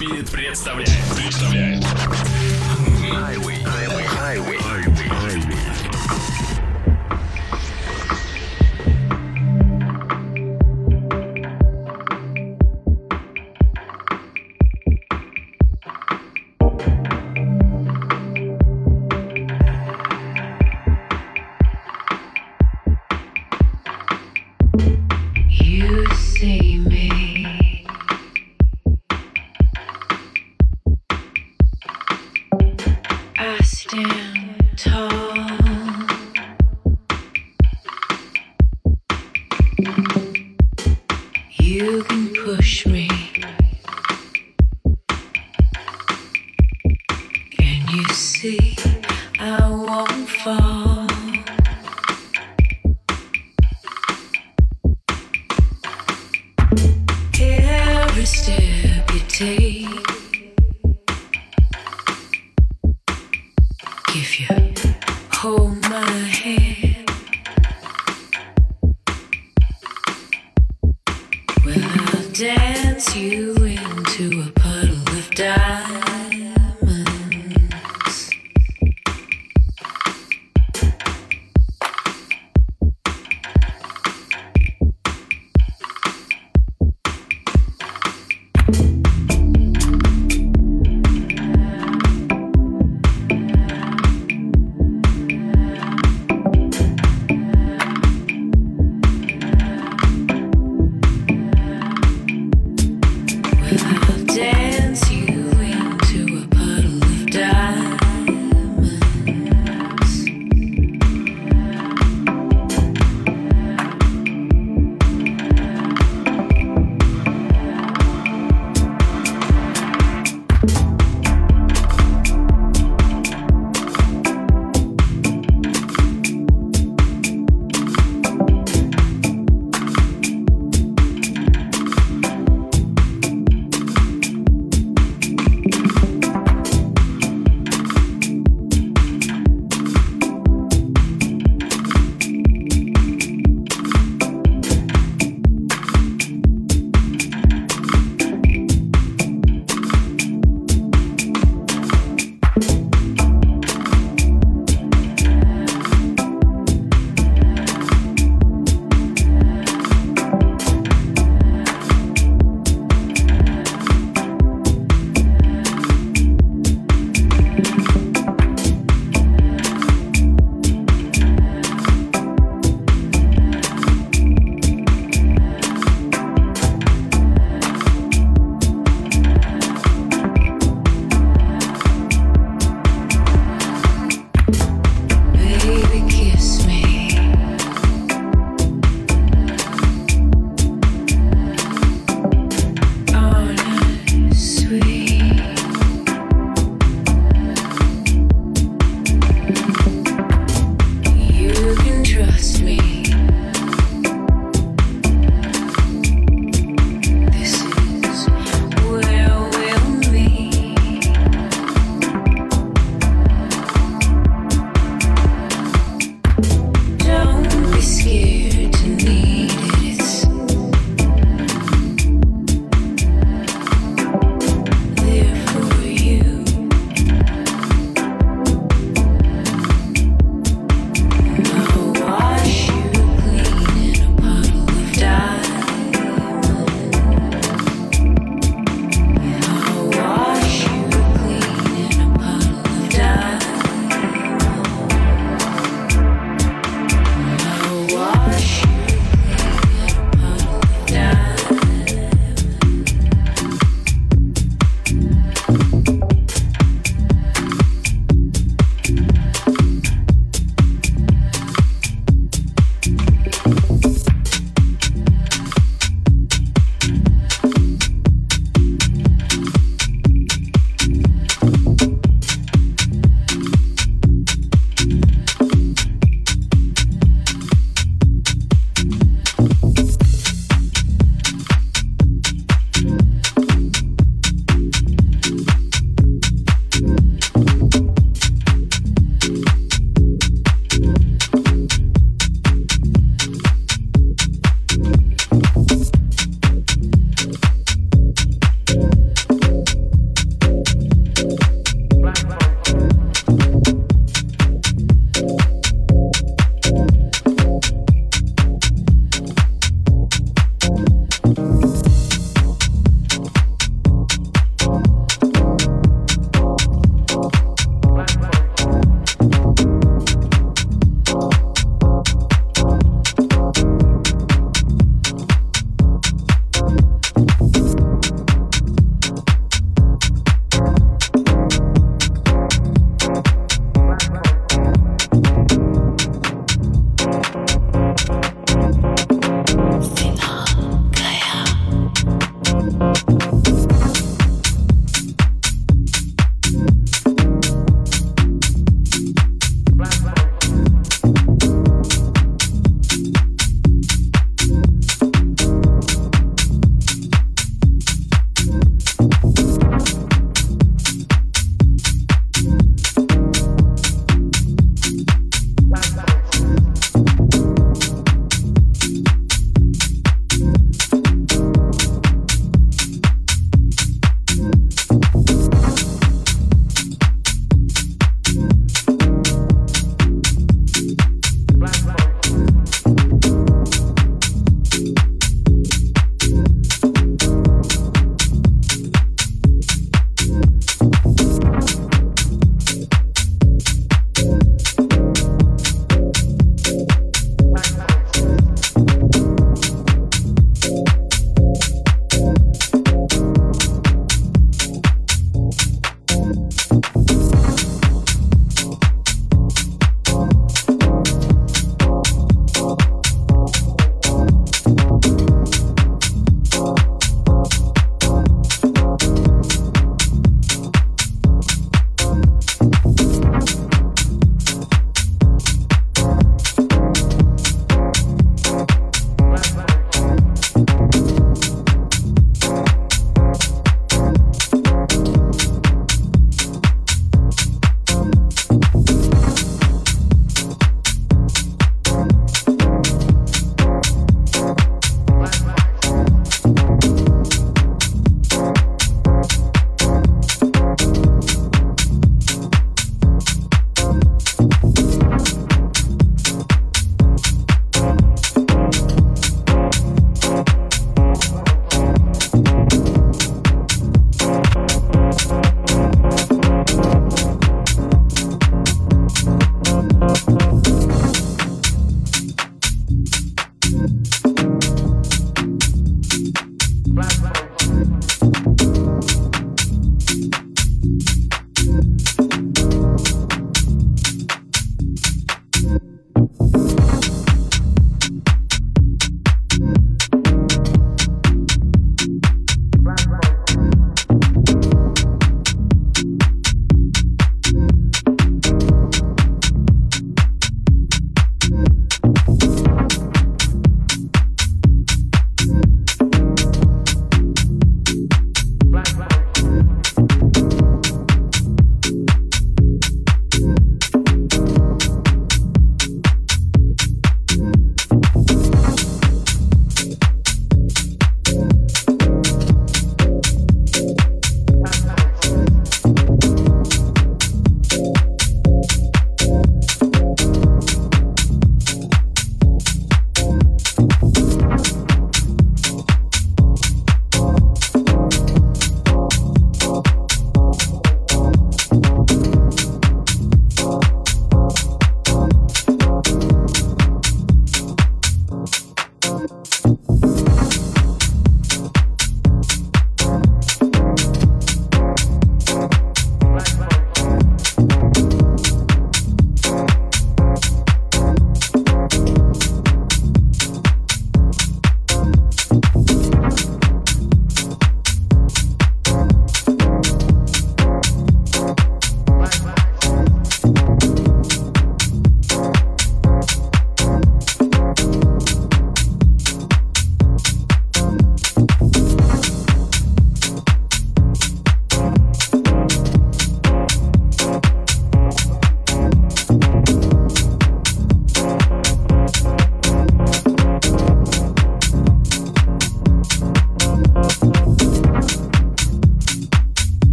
Spirit представляет. Представляет.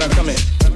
I come in.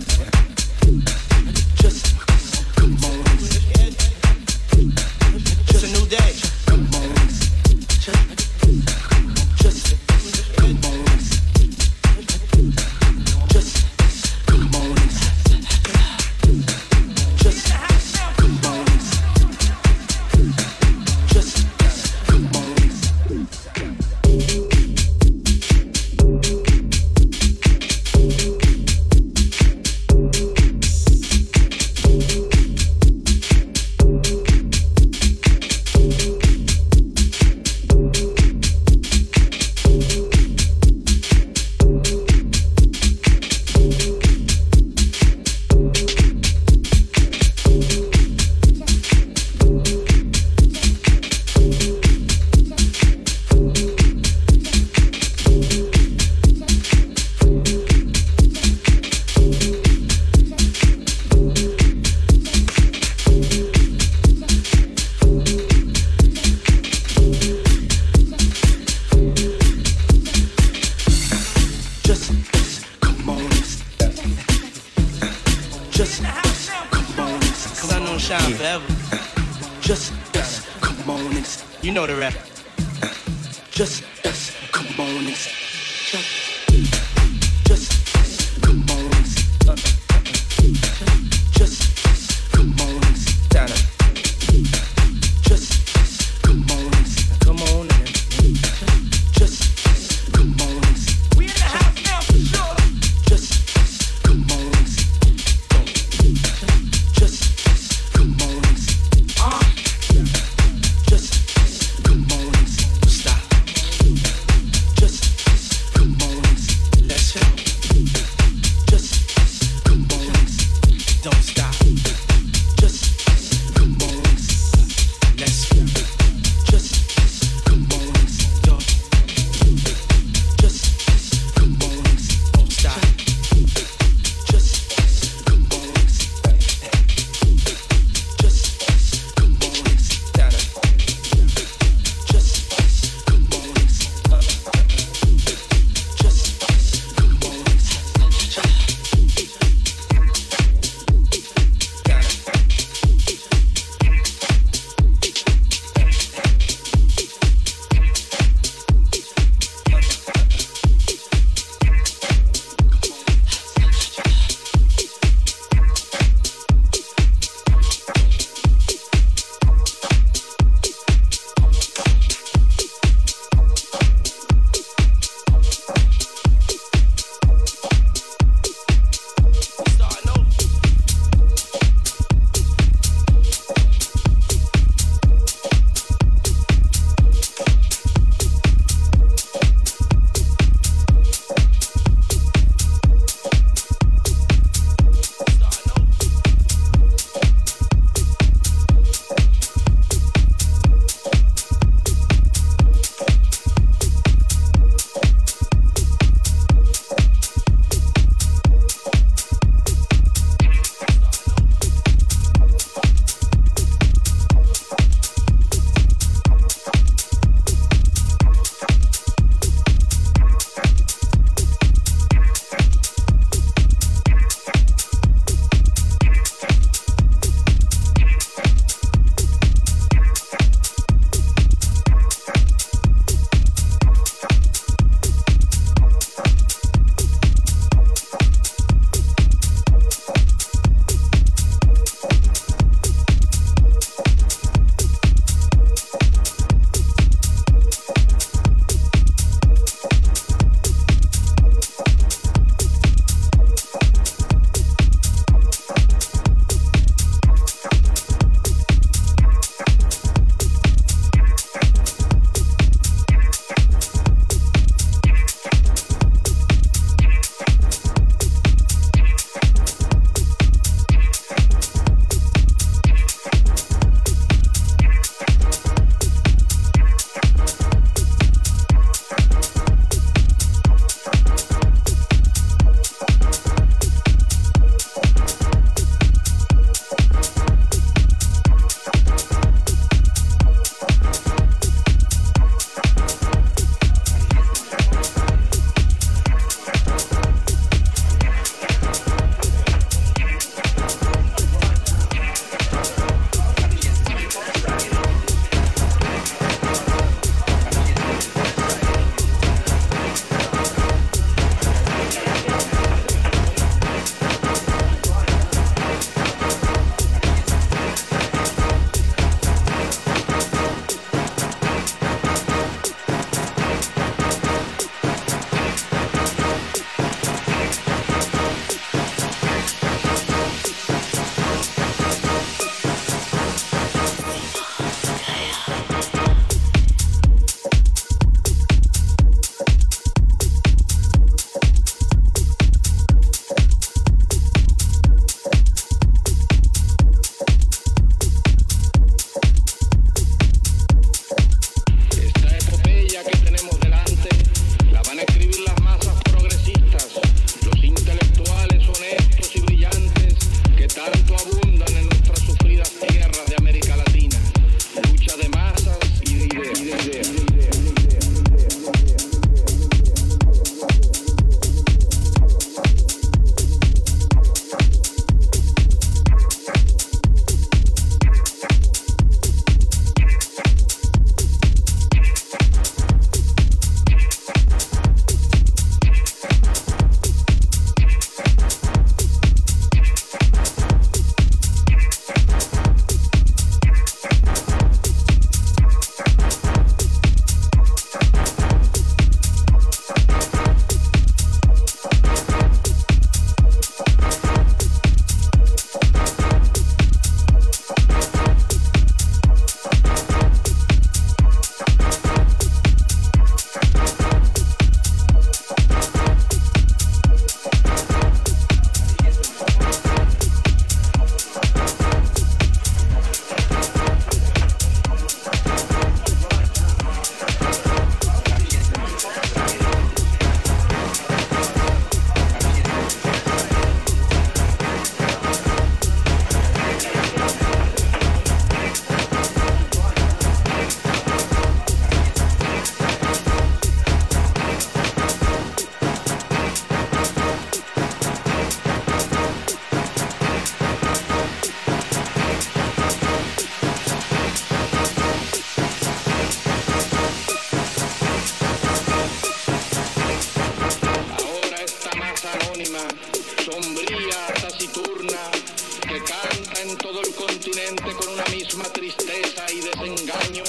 que canta en todo el continente con una misma tristeza y desengaño,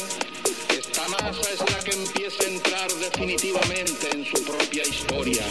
esta masa es la que empieza a entrar definitivamente en su propia historia.